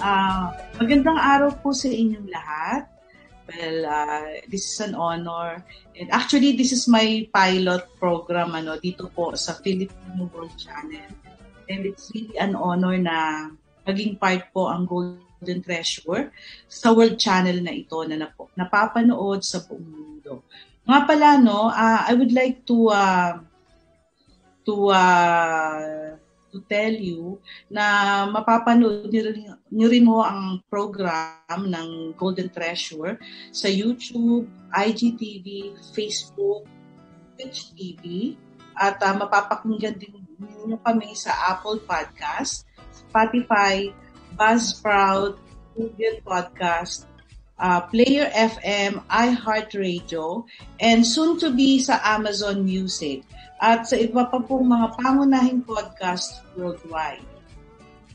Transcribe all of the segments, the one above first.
Uh, magandang araw po sa inyong lahat. Well, uh, this is an honor. And actually, this is my pilot program ano, dito po sa Filipino World Channel. And it's really an honor na maging part po ang Golden Treasure sa World Channel na ito na napo, napapanood sa buong mundo. Nga pala, no, uh, I would like to uh, to uh, to tell you na mapapanood niyo rin mo ang program ng Golden Treasure sa YouTube, IGTV, Facebook, Twitch TV, at uh, mapapakinggan din niyo kami sa Apple Podcast, Spotify, Buzzsprout, Google Podcast, uh, Player FM, iHeartRadio, and soon to be sa Amazon Music. At sa iba pa pong mga pangunahing podcast worldwide.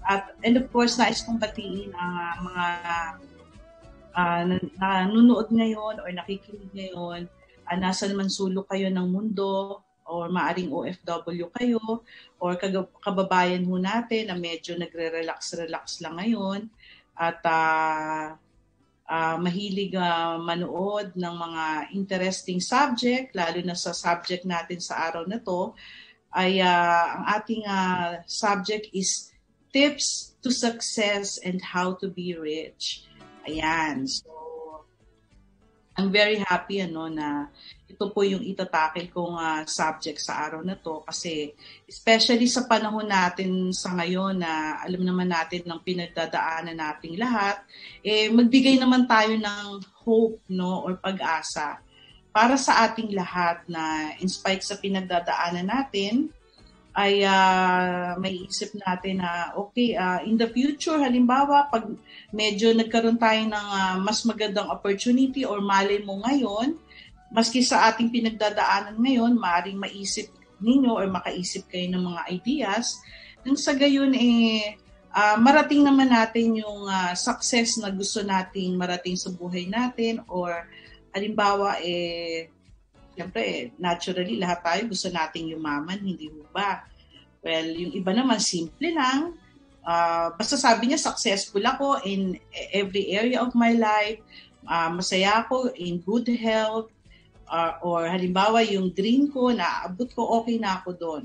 At and of course, nais kong batiin ang uh, mga uh, nanonood ngayon or nakikinig ngayon, uh, nasa man sulok kayo ng mundo or maaring OFW kayo or kababayan ho natin na medyo nagre-relax-relax lang ngayon. At uh, uh, mahilig uh, manood ng mga interesting subject, lalo na sa subject natin sa araw na to, ay uh, ang ating uh, subject is tips to success and how to be rich. Ayan. So, I'm very happy ano na ito po yung itatakil kong uh, subject sa araw na to kasi especially sa panahon natin sa ngayon na alam naman natin ng pinagdadaanan nating lahat, eh magbigay naman tayo ng hope no or pag-asa para sa ating lahat na in spite sa pinagdadaanan natin, ay uh, may isip natin na okay, uh, in the future, halimbawa, pag medyo nagkaroon tayo ng uh, mas magandang opportunity or malay mo ngayon, maski sa ating pinagdadaanan ngayon, maaaring maisip ninyo or makaisip kayo ng mga ideas, nang sa gayon eh, uh, marating naman natin yung uh, success na gusto nating marating sa buhay natin or halimbawa eh Siyempre, eh, naturally, lahat tayo gusto nating yumaman, hindi ba? Well, yung iba naman, simple lang. Uh, basta sabi niya, successful ako in every area of my life. Uh, masaya ako in good health. Uh, or halimbawa, yung dream ko, naabot ko, okay na ako doon.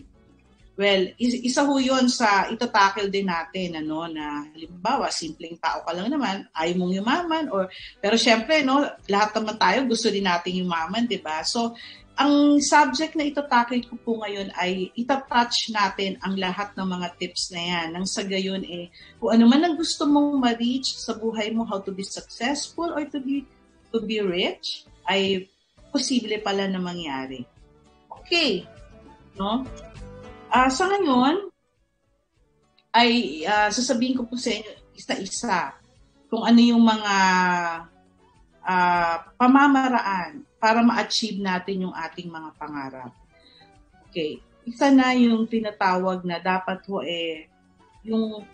Well, isa ho yun sa itatakil din natin, ano, na halimbawa, simpleng tao ka lang naman, ayaw mong yumaman, or, pero syempre, no, lahat naman tayo gusto din nating yumaman, di ba? So, ang subject na itatakil ko po ngayon ay itatouch natin ang lahat ng mga tips na yan. Nang sa gayon, eh, kung ano man ang gusto mong ma-reach sa buhay mo, how to be successful or to be to be rich, ay posible pala na mangyari. Okay. No? Uh, sa ngayon, ay uh, sasabihin ko po sa inyo isa-isa kung ano yung mga uh, pamamaraan para ma-achieve natin yung ating mga pangarap. Okay. Isa na yung tinatawag na dapat ho eh yung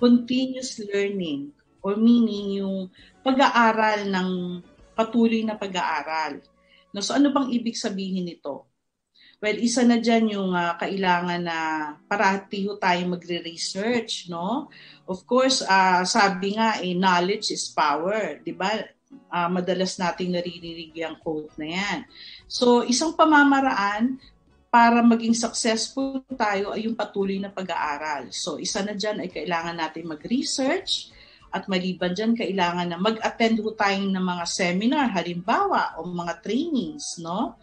continuous learning or meaning yung pag-aaral ng patuloy na pag-aaral. No, so ano bang ibig sabihin nito? Well, isa na dyan yung uh, kailangan na parati ho tayo magre-research, no? Of course, uh, sabi nga, eh, knowledge is power, di ba? Uh, madalas nating naririnig yung quote na yan. So, isang pamamaraan para maging successful tayo ay yung patuloy na pag-aaral. So, isa na dyan ay kailangan natin mag-research at maliban dyan, kailangan na mag-attend ho tayo ng mga seminar, halimbawa, o mga trainings, no?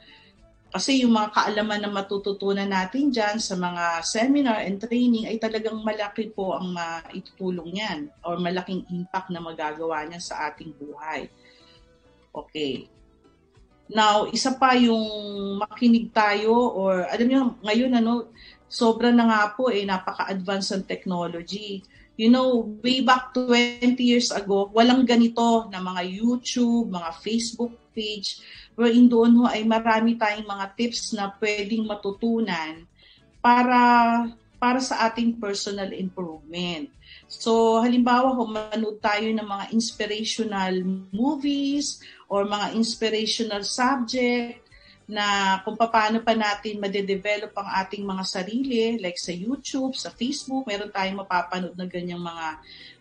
Kasi yung mga kaalaman na matututunan natin dyan sa mga seminar and training ay talagang malaki po ang maitutulong niyan or malaking impact na magagawa niya sa ating buhay. Okay. Now, isa pa yung makinig tayo or alam niyo ngayon ano, sobra na nga po eh napaka-advanced ang technology. You know, way back 20 years ago, walang ganito na mga YouTube, mga Facebook page wherein doon ho ay marami tayong mga tips na pwedeng matutunan para para sa ating personal improvement. So, halimbawa, kung manood tayo ng mga inspirational movies or mga inspirational subject, na kung paano pa natin madedevelop ang ating mga sarili, like sa YouTube, sa Facebook, meron tayong mapapanood na ganyang mga,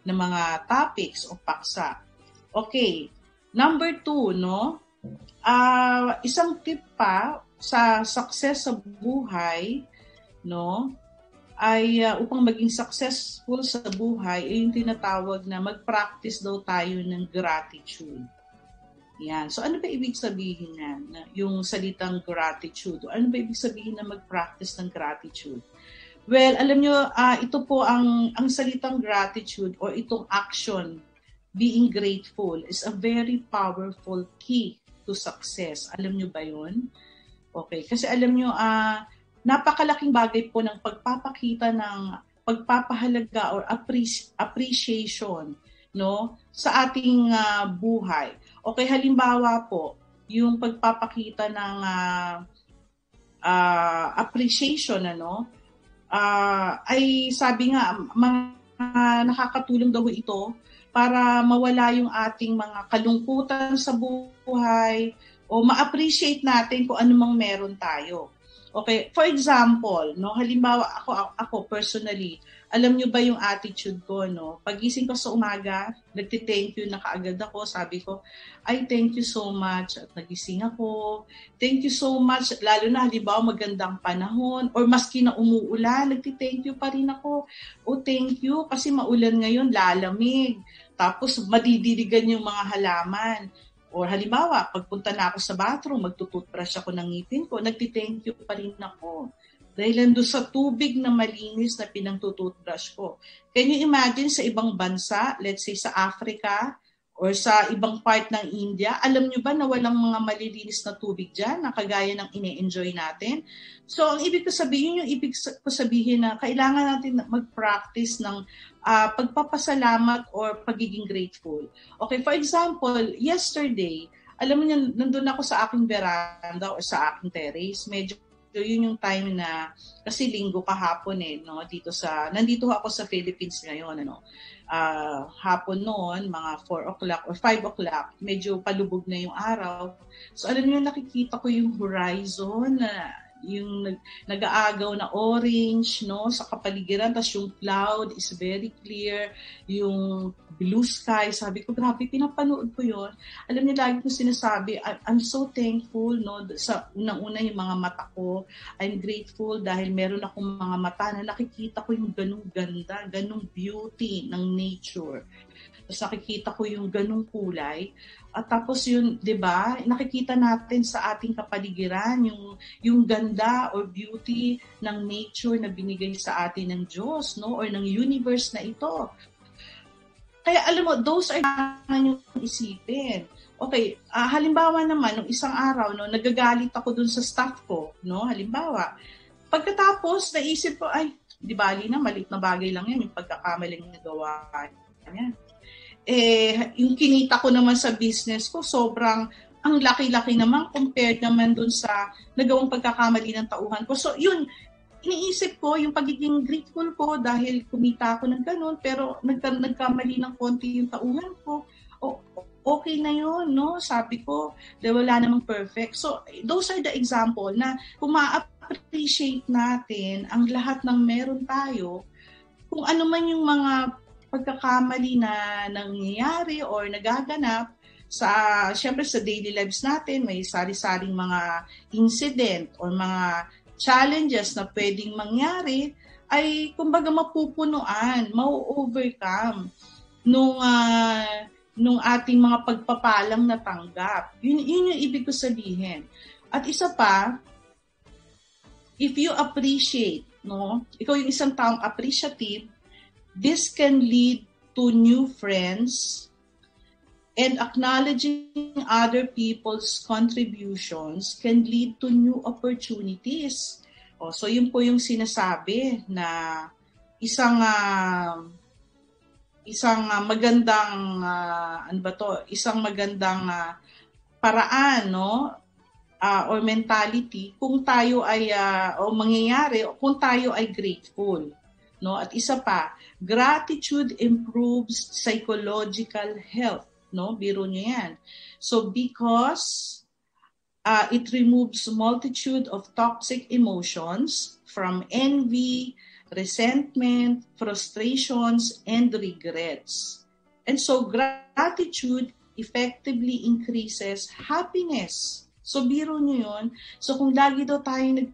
na mga topics o paksa. Okay, number two, no? Uh, isang tip pa sa success sa buhay, no? ay uh, upang maging successful sa buhay, ay yung tinatawag na mag-practice daw tayo ng gratitude. Yan. So ano ba ibig sabihin na, yung salitang gratitude? Ano ba ibig sabihin na mag-practice ng gratitude? Well, alam nyo, uh, ito po ang, ang salitang gratitude or itong action, being grateful, is a very powerful key to success. Alam nyo ba yun? Okay. Kasi alam nyo, uh, napakalaking bagay po ng pagpapakita ng pagpapahalaga or appreci- appreciation no sa ating uh, buhay. Okay, halimbawa po, yung pagpapakita ng uh, uh, appreciation ano uh, ay sabi nga mga nakakatulong daw ito para mawala yung ating mga kalungkutan sa buhay o ma-appreciate natin kung anumang meron tayo. Okay, for example, no, halimbawa ako ako personally, alam niyo ba yung attitude ko, no? Pagising ko sa umaga, nagti-thank you na kaagad ako, sabi ko, ay thank you so much at nagising ako. Thank you so much, lalo na halimbawa magandang panahon or maski na umuulan, nagti-thank you pa rin ako. Oh, thank you kasi maulan ngayon, lalamig. Tapos madidiligan yung mga halaman Or halimbawa, pagpunta na ako sa bathroom, magtututbrush ako ng ngipin ko, nagti-thank you pa rin ako. Dahil nando sa tubig na malinis na pinangtututbrush ko. Can you imagine sa ibang bansa, let's say sa Africa, or sa ibang part ng India, alam nyo ba na walang mga malilinis na tubig dyan na kagaya ng ine-enjoy natin? So, ang ibig ko sabihin, yung ibig ko sabihin na kailangan natin mag-practice ng uh, pagpapasalamat or pagiging grateful. Okay, for example, yesterday, alam mo niya, nandun ako sa aking veranda or sa aking terrace, medyo yun yung time na kasi linggo kahapon eh no dito sa nandito ako sa Philippines ngayon ano uh, hapon noon, mga 4 o'clock or 5 o'clock, medyo palubog na yung araw. So alam niyo, nakikita ko yung horizon na yung nag, nag-aagaw na orange no sa kapaligiran tapos yung cloud is very clear yung blue sky sabi ko grabe pinapanood ko yon alam niyo lagi ko sinasabi I'm so thankful no sa unang-una yung mga mata ko I'm grateful dahil meron akong mga mata na nakikita ko yung ganung ganda ganung beauty ng nature tapos nakikita ko yung ganung kulay at tapos yun, 'di ba? Nakikita natin sa ating kapaligiran yung yung ganda or beauty ng nature na binigay sa atin ng Diyos, no? Or ng universe na ito. Kaya alam mo, those are kailangan yung isipin. Okay, uh, halimbawa naman, nung isang araw, no, nagagalit ako dun sa staff ko, no? Halimbawa, pagkatapos, naisip ko, ay, di bali na, malit na bagay lang yan, yung pagkakamaling nagawa niya eh, yung kinita ko naman sa business ko, sobrang ang laki-laki naman compared naman dun sa nagawang pagkakamali ng tauhan ko. So, yun, iniisip ko yung pagiging grateful ko dahil kumita ako ng ganun, pero nagka, nagkamali ng konti yung tauhan ko. O, okay na yun, no? Sabi ko, dahil wala namang perfect. So, those are the example na kung ma-appreciate natin ang lahat ng meron tayo, kung ano man yung mga pagkakamali na nangyayari or nagaganap sa syempre sa daily lives natin may sari-saring mga incident or mga challenges na pwedeng mangyari ay kumbaga mapupunuan, mau-overcome nung uh, nung ating mga pagpapalang natanggap. Yun, yun yung ibig ko sabihin. At isa pa, if you appreciate, no, ikaw yung isang taong appreciative, This can lead to new friends and acknowledging other people's contributions can lead to new opportunities. Oh, so yun po yung sinasabi na isang uh, isang uh, magandang uh, ano ba to, isang magandang uh, paraan no? Uh, or mentality kung tayo ay uh, o mangyayari kung tayo ay grateful no? At isa pa gratitude improves psychological health no biro niyo yan so because uh, it removes multitude of toxic emotions from envy, resentment, frustrations, and regrets. And so gratitude effectively increases happiness. So biro nyo yun. So kung lagi daw tayo nag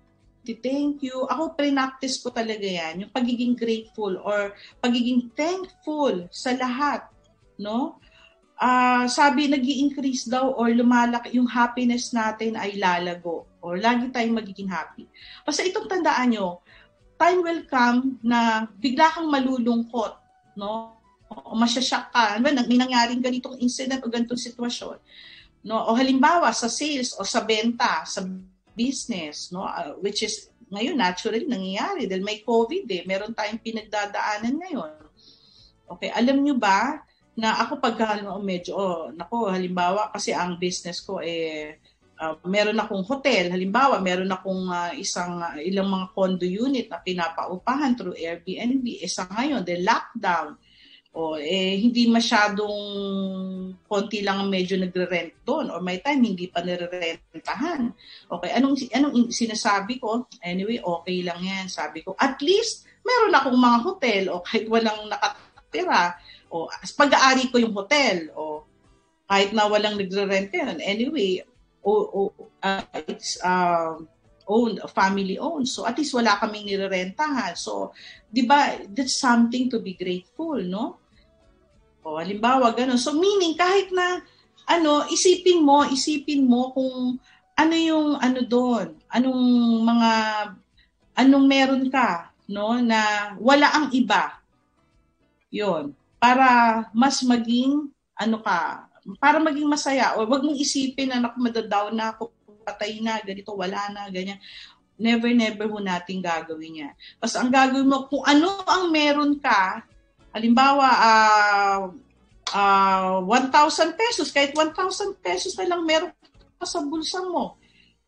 thank you. Ako, pre-practice ko talaga yan. Yung pagiging grateful or pagiging thankful sa lahat. No? Uh, sabi, nag increase daw or lumalaki yung happiness natin ay lalago or lagi tayong magiging happy. Basta itong tandaan nyo, time will come na bigla kang malulungkot, no? O masyasyak ka. Ano, may nangyaring ganitong incident o ganitong sitwasyon. No? O halimbawa, sa sales o sa benta, sa business, no? Uh, which is ngayon naturally nangyayari dahil may COVID eh. Meron tayong pinagdadaanan ngayon. Okay, alam nyo ba na ako pag medyo, oh, nako, halimbawa kasi ang business ko eh uh, meron akong hotel, halimbawa, meron akong uh, isang uh, ilang mga condo unit na pinapaupahan through Airbnb. Isa ngayon, the lockdown. O eh hindi masyadong konti lang ang medyo nagre-rent doon or may time hindi pa nire-rentahan. Okay, anong anong sinasabi ko? Anyway, okay lang 'yan. Sabi ko, at least meron akong mga hotel o kahit walang nakatira o pag-aari ko yung hotel o kahit na walang nagre-rent yan. Anyway, o, o uh, it's uh, owned, family owned. So at least wala kaming nirerentahan. So, 'di ba, that's something to be grateful, no? O halimbawa ganun. So meaning kahit na ano, isipin mo, isipin mo kung ano yung ano doon, anong mga anong meron ka, no, na wala ang iba. 'Yon. Para mas maging ano ka, para maging masaya o wag mong isipin na naku madadaw na ako patay na ganito wala na ganyan never never ho nating gagawin yan basta ang gagawin mo kung ano ang meron ka halimbawa uh, uh, 1,000 pesos kahit 1,000 pesos na lang meron ka sa bulsa mo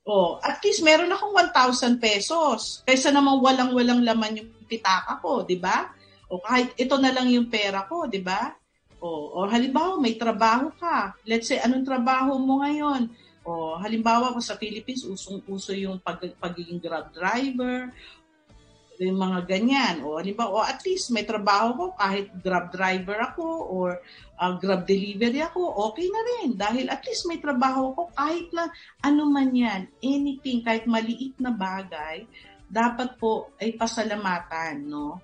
Oh, at least meron akong 1,000 pesos. Kaysa naman walang-walang laman yung pitaka ko, 'di ba? O kahit ito na lang yung pera ko, 'di ba? O, o halimbawa, may trabaho ka. Let's say, anong trabaho mo ngayon? O halimbawa ko sa Philippines, usong-uso yung pag, pagiging grab driver, yung mga ganyan. O halimbawa, o at least may trabaho ko kahit grab driver ako or uh, grab delivery ako, okay na rin. Dahil at least may trabaho ko kahit na ano man yan, anything, kahit maliit na bagay, dapat po ay pasalamatan, no?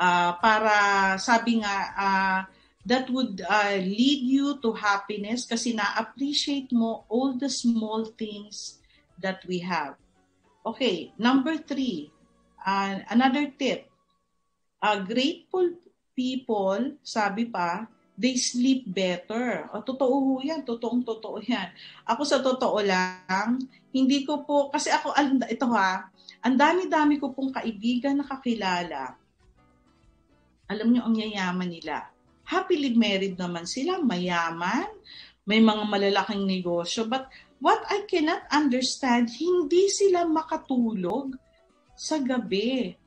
Uh, para sabi nga, uh, that would uh, lead you to happiness kasi na-appreciate mo all the small things that we have. Okay, number three, uh, another tip. Uh, grateful people, sabi pa, they sleep better. O, totoo ho yan. Totoong totoo yan. Ako sa totoo lang, hindi ko po, kasi ako, ito ha, ang dami-dami ko pong kaibigan na kakilala. Alam nyo, ang yayaman nila happily married naman sila, mayaman, may mga malalaking negosyo. But what I cannot understand, hindi sila makatulog sa gabi.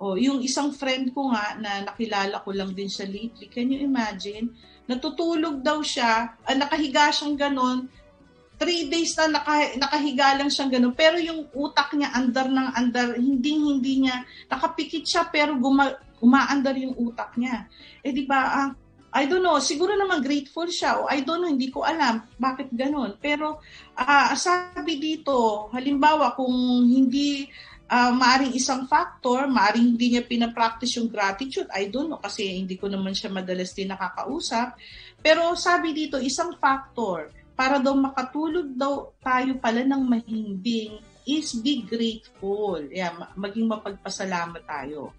O, yung isang friend ko nga na nakilala ko lang din siya lately, can you imagine? Natutulog daw siya, ah, nakahiga siyang ganon, three days na naka, nakahiga lang siyang ganun. Pero yung utak niya, andar ng andar, hindi, hindi niya, nakapikit siya pero guma, umaandar yung utak niya. Eh di ba, ah, I don't know, siguro naman grateful siya o I don't know, hindi ko alam bakit ganun. Pero uh, sabi dito, halimbawa kung hindi uh, maaring isang factor, maaring hindi niya pinapractice yung gratitude, I don't know kasi hindi ko naman siya madalas din nakakausap. Pero sabi dito, isang factor para daw makatulog daw tayo pala ng mahimbing is be grateful. Yeah, maging mapagpasalamat tayo.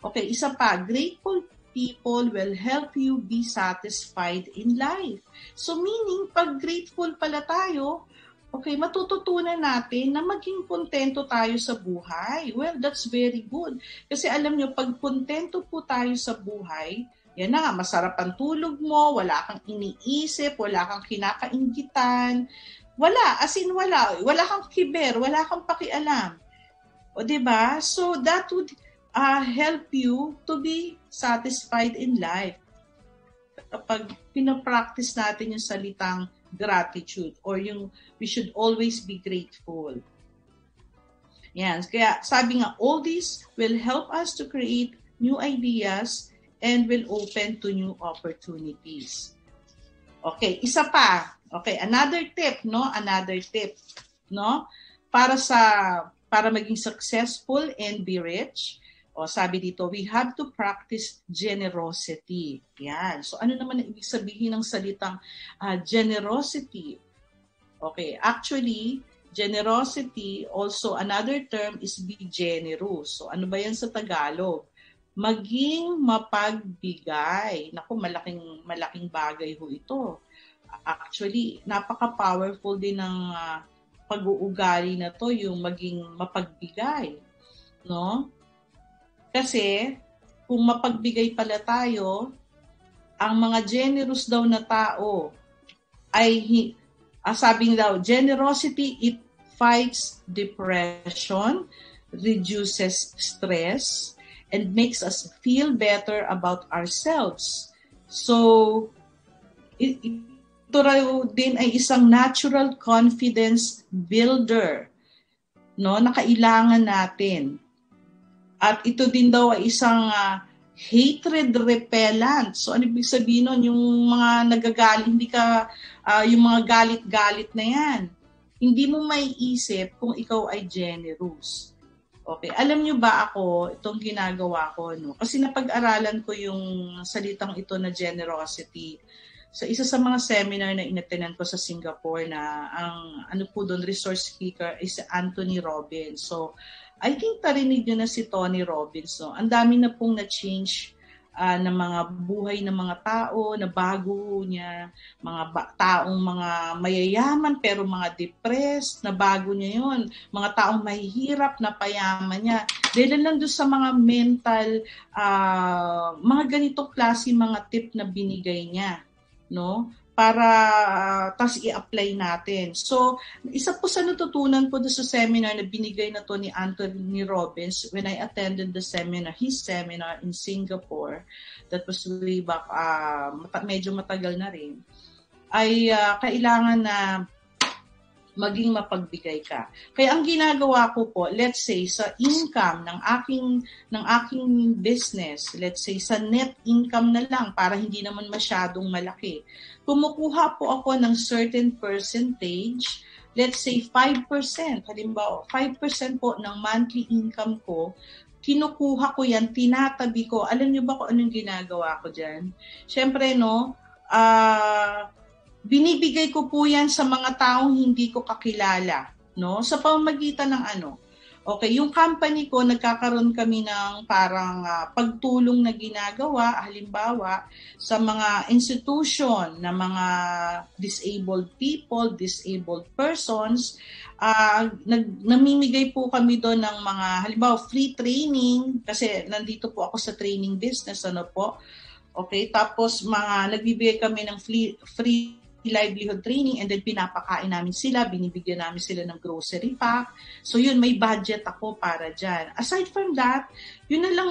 Okay, isa pa, grateful people will help you be satisfied in life. So meaning, pag grateful pala tayo, okay, matututunan natin na maging kontento tayo sa buhay. Well, that's very good. Kasi alam nyo, pag kontento po tayo sa buhay, yan na nga, masarap ang tulog mo, wala kang iniisip, wala kang kinakaingitan, wala, as in wala, wala kang kiber, wala kang pakialam. O, ba diba? So, that would uh, help you to be satisfied in life. Kapag pinapractice natin yung salitang gratitude or yung we should always be grateful. Yan. Kaya sabi nga, all these will help us to create new ideas and will open to new opportunities. Okay, isa pa. Okay, another tip, no? Another tip, no? Para sa para maging successful and be rich, o sabi dito, we have to practice generosity. Yan. So ano naman ang ibig sabihin ng salitang uh, generosity? Okay, actually, generosity, also another term is be generous. So ano ba yan sa Tagalog? Maging mapagbigay. Naku, malaking, malaking bagay ho ito. Actually, napaka-powerful din ng uh, pag-uugali na to, yung maging mapagbigay. No? Kasi, kung mapagbigay pala tayo, ang mga generous daw na tao ay, ah, daw, generosity, it fights depression, reduces stress, and makes us feel better about ourselves. So, ito raw din ay isang natural confidence builder no na kailangan natin at ito din daw ay isang uh, hatred repellent. So ano ibig sabihin nun? Yung mga nagagalit, hindi ka, uh, yung mga galit-galit na yan. Hindi mo may isip kung ikaw ay generous. Okay, alam nyo ba ako, itong ginagawa ko, no? Kasi napag-aralan ko yung salitang ito na generosity sa isa sa mga seminar na inatenan ko sa Singapore na ang ano po doon resource speaker is Anthony Robbins. So I think tarinig nyo na si Tony Robbins. No? Ang dami na pong na-change uh, ng mga buhay ng mga tao, na bago niya, mga ba- taong mga mayayaman pero mga depressed, na bago niya yon Mga taong mahihirap na payaman niya. Dahil lang doon sa mga mental, uh, mga ganitong klase mga tip na binigay niya. No? Para uh, tas i-apply natin. So, isa po sa natutunan ko sa seminar na binigay na to ni Anthony Robbins when I attended the seminar, his seminar in Singapore, that was way back, uh, medyo matagal na rin, ay uh, kailangan na maging mapagbigay ka. Kaya ang ginagawa ko po, let's say sa income ng aking ng aking business, let's say sa net income na lang para hindi naman masyadong malaki. Kumukuha po ako ng certain percentage, let's say 5%, halimbawa 5% po ng monthly income ko, kinukuha ko yan, tinatabi ko. Alam niyo ba kung anong ginagawa ko diyan? Syempre no, uh, binibigay ko po yan sa mga taong hindi ko kakilala, no? Sa pamamagitan ng ano. Okay, yung company ko, nagkakaroon kami ng parang uh, pagtulong na ginagawa, halimbawa, sa mga institution na mga disabled people, disabled persons, uh, nag, namimigay po kami doon ng mga, halimbawa, free training, kasi nandito po ako sa training business, ano po, Okay, tapos mga nagbibigay kami ng free, free livelihood training and then pinapakain namin sila, binibigyan namin sila ng grocery pack. So yun, may budget ako para dyan. Aside from that, yun na lang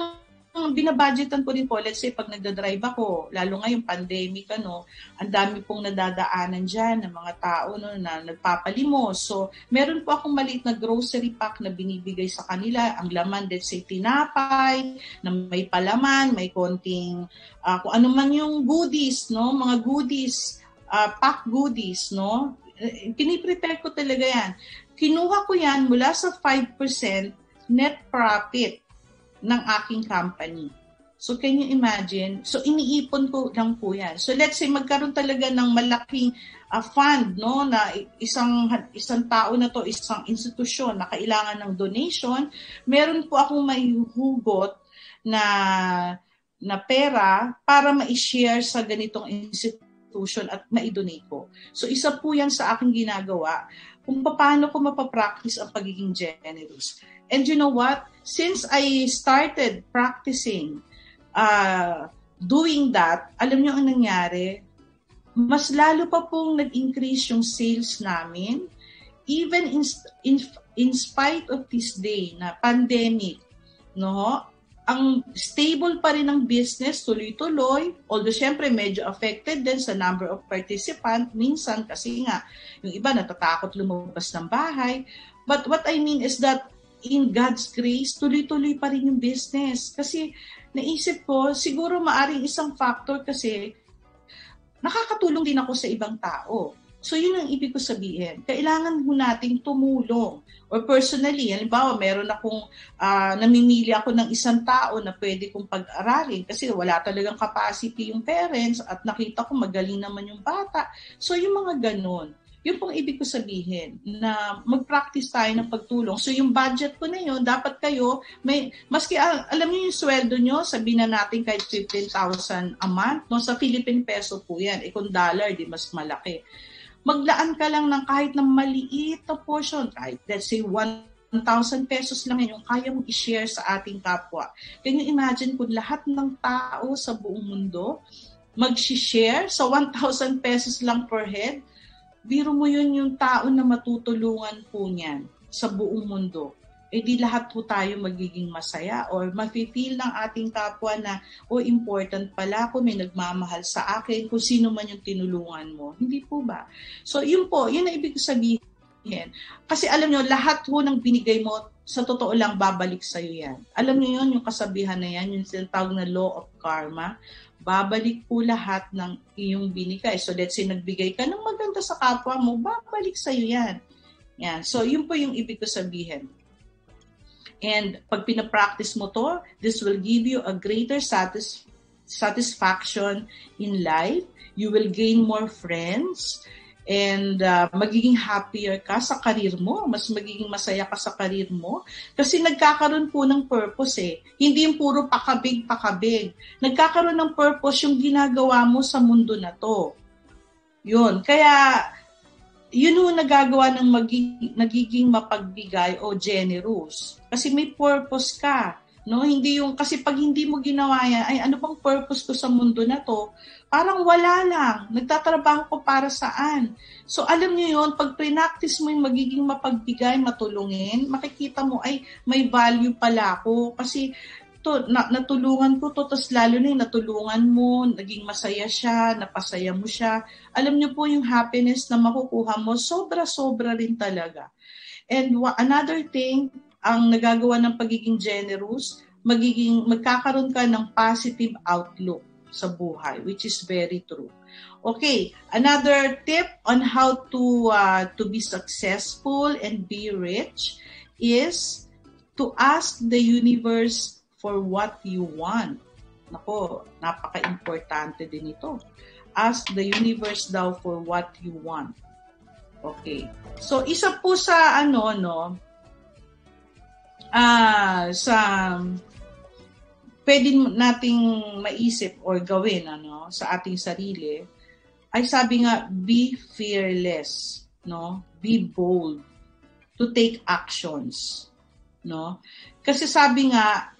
ang binabudgetan ko din po, let's say pag nagda-drive ako, lalo ngayong pandemic, ano, ang dami pong nadadaanan dyan ng mga tao no, na nagpapalimos. So, meron po akong maliit na grocery pack na binibigay sa kanila. Ang laman, let's say, tinapay, na may palaman, may konting, uh, kung ano man yung goodies, no, mga goodies, uh, pack goodies, no? Piniprepare ko talaga yan. Kinuha ko yan mula sa 5% net profit ng aking company. So can you imagine? So iniipon ko lang po yan. So let's say magkaroon talaga ng malaking uh, fund no na isang isang tao na to, isang institusyon na kailangan ng donation, meron po akong maihugot na na pera para ma-share sa ganitong institusyon institution at maidonate ko. So isa po yan sa aking ginagawa kung paano ko mapapractice ang pagiging generous. And you know what? Since I started practicing uh, doing that, alam niyo ang nangyari? Mas lalo pa pong nag-increase yung sales namin even in, in, in spite of this day na pandemic, no? Ang stable pa rin ng business, tuloy-tuloy, although syempre medyo affected din sa number of participant, minsan kasi nga, yung iba natatakot lumabas ng bahay. But what I mean is that in God's grace, tuloy-tuloy pa rin yung business. Kasi naisip ko, siguro maaring isang factor kasi nakakatulong din ako sa ibang tao. So yun ang ibig ko sabihin. Kailangan mo nating tumulong. Or personally, halimbawa meron akong, uh, namimili ako ng isang tao na pwede kong pag-aralin kasi wala talagang capacity yung parents at nakita ko magaling naman yung bata. So yung mga ganun. Yun pong ibig ko sabihin na mag-practice tayo ng pagtulong. So yung budget ko na yun, dapat kayo, may, maski alam niyo yung sweldo nyo, sabihin na natin kahit 15,000 a month, no? sa Philippine peso po yan. E kung dollar, di mas malaki maglaan ka lang ng kahit na maliit na portion, kahit let's say 1,000 pesos lang yun, yung kaya mong i-share sa ating kapwa. Can you imagine kung lahat ng tao sa buong mundo mag-share sa 1,000 pesos lang per head? Biro mo yun yung tao na matutulungan po niyan sa buong mundo eh di lahat po tayo magiging masaya or mafe-feel ng ating kapwa na, oh, important pala ako, may nagmamahal sa akin, kung sino man yung tinulungan mo. Hindi po ba? So, yun po, yun ang ibig sabihin. Kasi alam nyo, lahat po ng binigay mo, sa totoo lang, babalik sa'yo yan. Alam nyo yun, yung kasabihan na yan, yung sinatawag na law of karma, babalik po lahat ng iyong binigay. So let's say nagbigay ka ng maganda sa kapwa mo, babalik sa'yo yan. Yan. So yun po yung ibig ko sabihin. And pag pinapractice mo to, this will give you a greater satis- satisfaction in life. You will gain more friends and uh, magiging happier ka sa karir mo, mas magiging masaya ka sa karir mo kasi nagkakaroon po ng purpose eh. Hindi yung puro pakabig pakabig. Nagkakaroon ng purpose yung ginagawa mo sa mundo na to. Yun. Kaya yun yung nagagawa ng magiging, nagiging mapagbigay o generous. Kasi may purpose ka. No, hindi yung kasi pag hindi mo ginawa yan, ay ano bang purpose ko sa mundo na to? Parang wala lang. Nagtatrabaho ko para saan? So alam niyo yon, pag practice mo yung magiging mapagbigay, matulungin, makikita mo ay may value pala ako kasi to, na, natulungan ko to, tapos lalo na yung natulungan mo, naging masaya siya, napasaya mo siya. Alam niyo po yung happiness na makukuha mo, sobra-sobra rin talaga. And another thing, ang nagagawa ng pagiging generous, magiging, magkakaroon ka ng positive outlook sa buhay, which is very true. Okay, another tip on how to uh, to be successful and be rich is to ask the universe for what you want. Nako, napaka-importante din ito. Ask the universe daw for what you want. Okay. So, isa po sa ano, no, ah, uh, sa pwede nating maisip or gawin ano sa ating sarili ay sabi nga be fearless no be bold to take actions no kasi sabi nga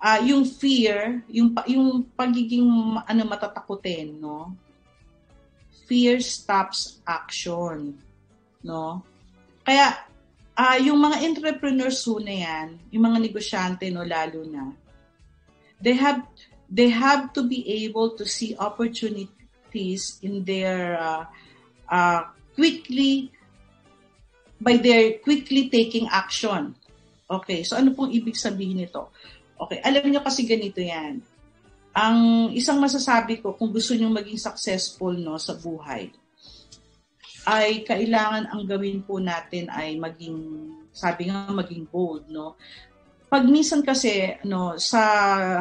uh, yung fear, yung yung pagiging ano matatakutin, no? Fear stops action, no? Kaya uh, yung mga entrepreneurs ho na yan, yung mga negosyante no lalo na, they have they have to be able to see opportunities in their uh, uh, quickly by their quickly taking action. Okay, so ano pong ibig sabihin nito? Okay, alam niyo kasi ganito yan. Ang isang masasabi ko kung gusto niyo maging successful no sa buhay ay kailangan ang gawin po natin ay maging sabi nga maging bold no. Pag minsan kasi no sa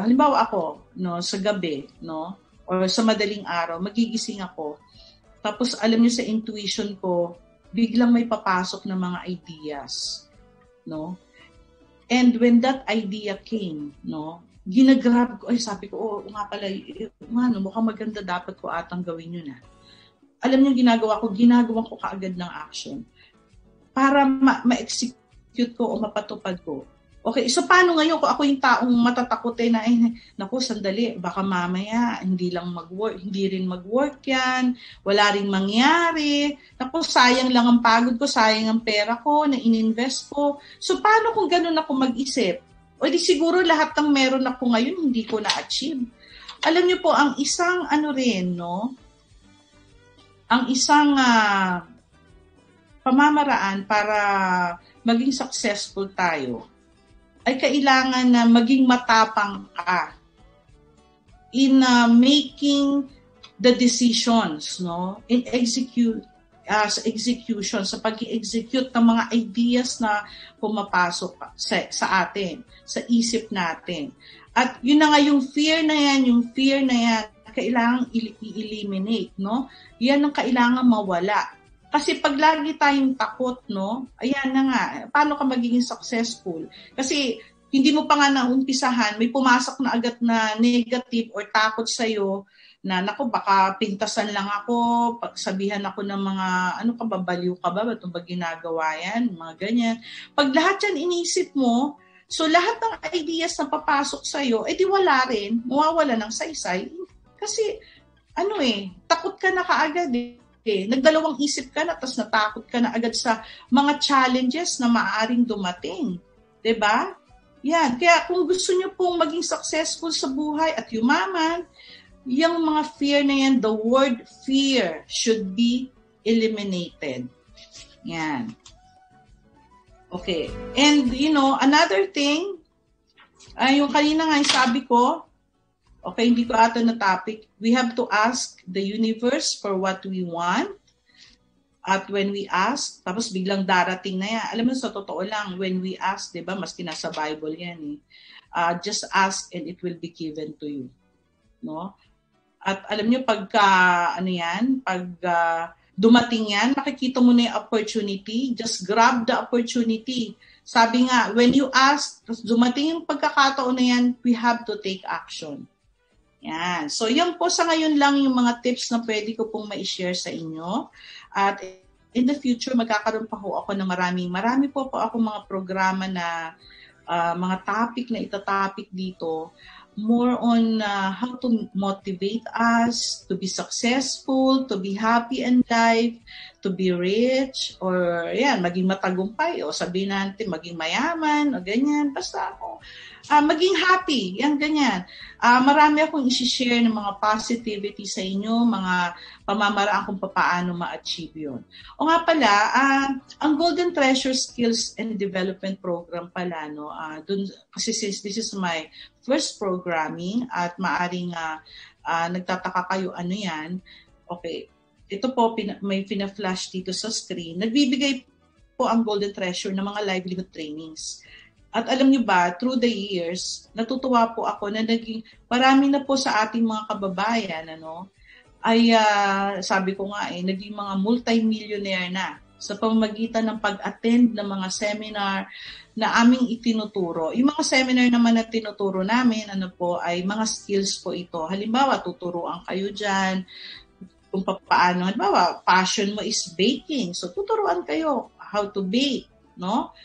halimbawa ako no sa gabi no or sa madaling araw magigising ako tapos alam niyo sa intuition ko biglang may papasok na mga ideas no And when that idea came, no, ginagrab ko, ay sabi ko, oh, nga pala, ano, mukhang maganda dapat ko atang gawin yun ah. Alam niyo ginagawa ko, ginagawa ko kaagad ng action para ma- ma-execute ko o mapatupad ko Okay, so paano ngayon kung ako yung taong matatakotin na, eh, naku, sandali, baka mamaya hindi lang mag-work, hindi rin mag-work yan, wala rin mangyari, naku, sayang lang ang pagod ko, sayang ang pera ko na ininvest ko. So paano kung ganun ako mag-isip? O di siguro lahat ng meron ako ngayon hindi ko na-achieve. Alam niyo po, ang isang ano rin, no? Ang isang uh, pamamaraan para maging successful tayo ay kailangan na maging matapang ka in uh, making the decisions, no? In execute uh, execution, sa pag-execute ng mga ideas na pumapasok sa, sa atin, sa isip natin. At yun na nga yung fear na yan, yung fear na yan, kailangan i-eliminate, no? Yan ang kailangan mawala. Kasi pag lagi tayong takot, no, ayan na nga, paano ka magiging successful? Kasi hindi mo pa nga naumpisahan, may pumasok na agad na negative or takot sa'yo na nako baka pintasan lang ako, pagsabihan ako ng mga ano ka ba, baliw ka ba, ba't ba ginagawa yan, mga ganyan. Pag lahat yan inisip mo, so lahat ng ideas na papasok sa'yo, edi wala rin, mawawala ng saysay. Kasi ano eh, takot ka na kaagad eh eh. Nagdalawang isip ka na, tapos natakot ka na agad sa mga challenges na maaaring dumating. ba? Diba? Yan. Kaya kung gusto niyo pong maging successful sa buhay at yumaman, yung mga fear na yan, the word fear should be eliminated. Yan. Okay. And, you know, another thing, ay yung kanina nga yung sabi ko, Okay, hindi ko ata na topic. We have to ask the universe for what we want. At when we ask, tapos biglang darating na yan. Alam mo, sa totoo lang, when we ask, di ba, maski nasa Bible yan eh. Uh, just ask and it will be given to you. No? At alam niyo pagka, ano yan, pag uh, dumating yan, makikita mo na yung opportunity, just grab the opportunity. Sabi nga, when you ask, dumating yung pagkakataon na yan, we have to take action. Yan. So, yan po sa ngayon lang yung mga tips na pwede ko pong ma-share sa inyo. At in the future, magkakaroon pa po ako ng maraming, marami po po ako mga programa na uh, mga topic na itatopic dito more on uh, how to motivate us to be successful, to be happy in life, to be rich, or yan, maging matagumpay, o sabihin natin, maging mayaman, o ganyan. Basta ako, uh, maging happy, yan ganyan. Uh, marami akong isi-share ng mga positivity sa inyo, mga pamamaraan kung paano ma-achieve yun. O nga pala, uh, ang Golden Treasure Skills and Development Program pala, no, uh, dun, kasi since this is my first programming at maaring uh, uh, nagtataka kayo ano yan, okay, ito po pina, may pina-flash dito sa screen. Nagbibigay po ang Golden Treasure ng mga livelihood trainings. At alam niyo ba, through the years, natutuwa po ako na naging marami na po sa ating mga kababayan, ano, ay uh, sabi ko nga eh, naging mga multi-millionaire na sa pamamagitan ng pag-attend ng mga seminar na aming itinuturo. Yung mga seminar naman na tinuturo namin, ano po, ay mga skills po ito. Halimbawa, tuturuan kayo dyan kung paano. Halimbawa, passion mo is baking. So, tuturuan kayo how to bake, no?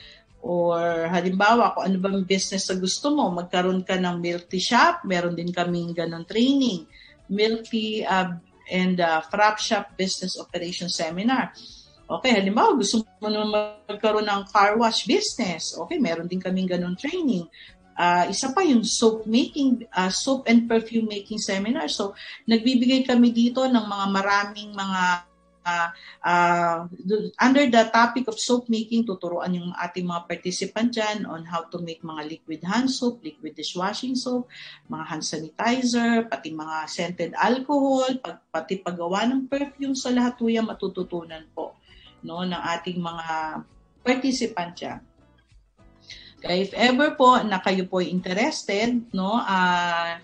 Or halimbawa, kung ano bang business na gusto mo, magkaroon ka ng milk tea shop, meron din kaming ganong training. Milk tea uh, and uh, frap shop business operation seminar. Okay, halimbawa gusto mo naman magkaroon ng car wash business. Okay, meron din kaming ganong training. Uh, isa pa yung soap making, uh, soap and perfume making seminar. So, nagbibigay kami dito ng mga maraming mga uh, uh, under the topic of soap making, tuturuan yung ating mga participant dyan on how to make mga liquid hand soap, liquid dishwashing soap, mga hand sanitizer, pati mga scented alcohol, pag, pati paggawa ng perfume. So lahat po yan matututunan po no, ng ating mga participant dyan. Kaya if ever po na kayo po interested, no, uh,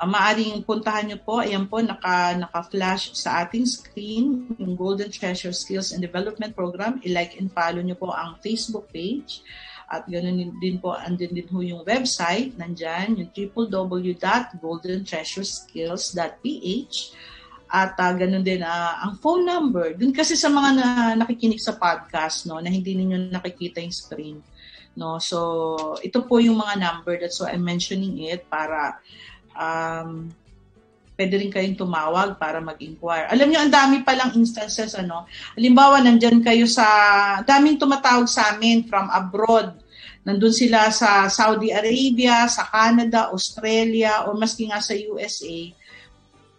Uh, maaring puntahan nyo po, ayan po, naka, naka-flash sa ating screen, yung Golden Treasure Skills and Development Program. I-like and follow nyo po ang Facebook page. At ganoon din po, andun din po yung website, nandyan, yung www.goldentreasureskills.ph. At uh, ganun din uh, ang phone number. Dun kasi sa mga na, nakikinig sa podcast, no, na hindi niyo nakikita yung screen. No? So, ito po yung mga number. That's why I'm mentioning it para um, pwede rin kayong tumawag para mag-inquire. Alam niyo, ang dami palang instances, ano, halimbawa, nandyan kayo sa, daming tumatawag sa amin from abroad nandun sila sa Saudi Arabia, sa Canada, Australia, o maski nga sa USA,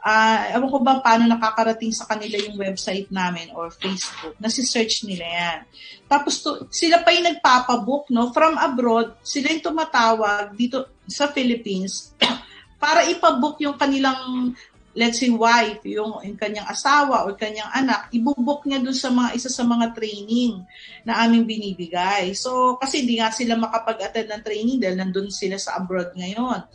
uh, ewan ko ba paano nakakarating sa kanila yung website namin or Facebook, nasi-search nila yan. Tapos to, sila pa yung nagpapabook, no? From abroad, sila yung tumatawag dito sa Philippines para ipabook yung kanilang let's say wife, yung, yung kanyang asawa o kanyang anak, ibubok niya dun sa mga isa sa mga training na aming binibigay. So, kasi hindi nga sila makapag-attend ng training dahil nandun sila sa abroad ngayon.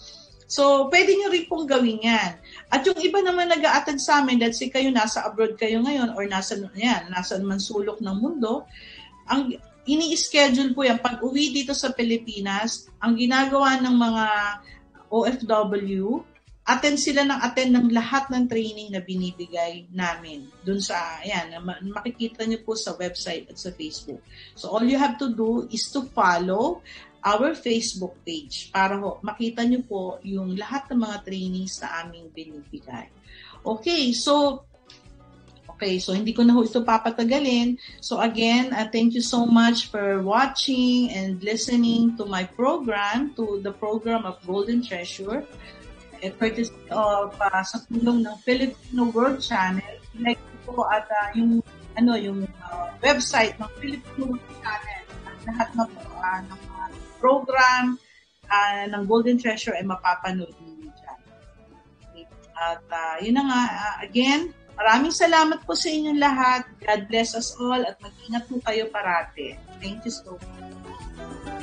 So, pwede nyo rin pong gawin yan. At yung iba naman nag attend sa amin, let's say kayo nasa abroad kayo ngayon or nasa, yan, nasa man sulok ng mundo, ang ini-schedule po yan, pag uwi dito sa Pilipinas, ang ginagawa ng mga OFW, attend sila ng attend ng lahat ng training na binibigay namin dun sa, ayan, makikita niyo po sa website at sa Facebook. So all you have to do is to follow our Facebook page para ho, makita niyo po yung lahat ng mga trainings na aming binibigay. Okay, so Okay, so hindi ko na ho ito papatagalin. So again, uh, thank you so much for watching and listening to my program, to the program of Golden Treasure eh, courtesy of uh, sa tulong ng Filipino World Channel. Like po at uh, yung ano yung uh, website ng Filipino World Channel. Lahat na po uh, ng uh, program uh, ng Golden Treasure ay mapapanood niyo dyan. At uh, yun na nga, uh, again, maraming salamat po sa inyong lahat. God bless us all at mag-ingat po kayo parate. Thank you so much.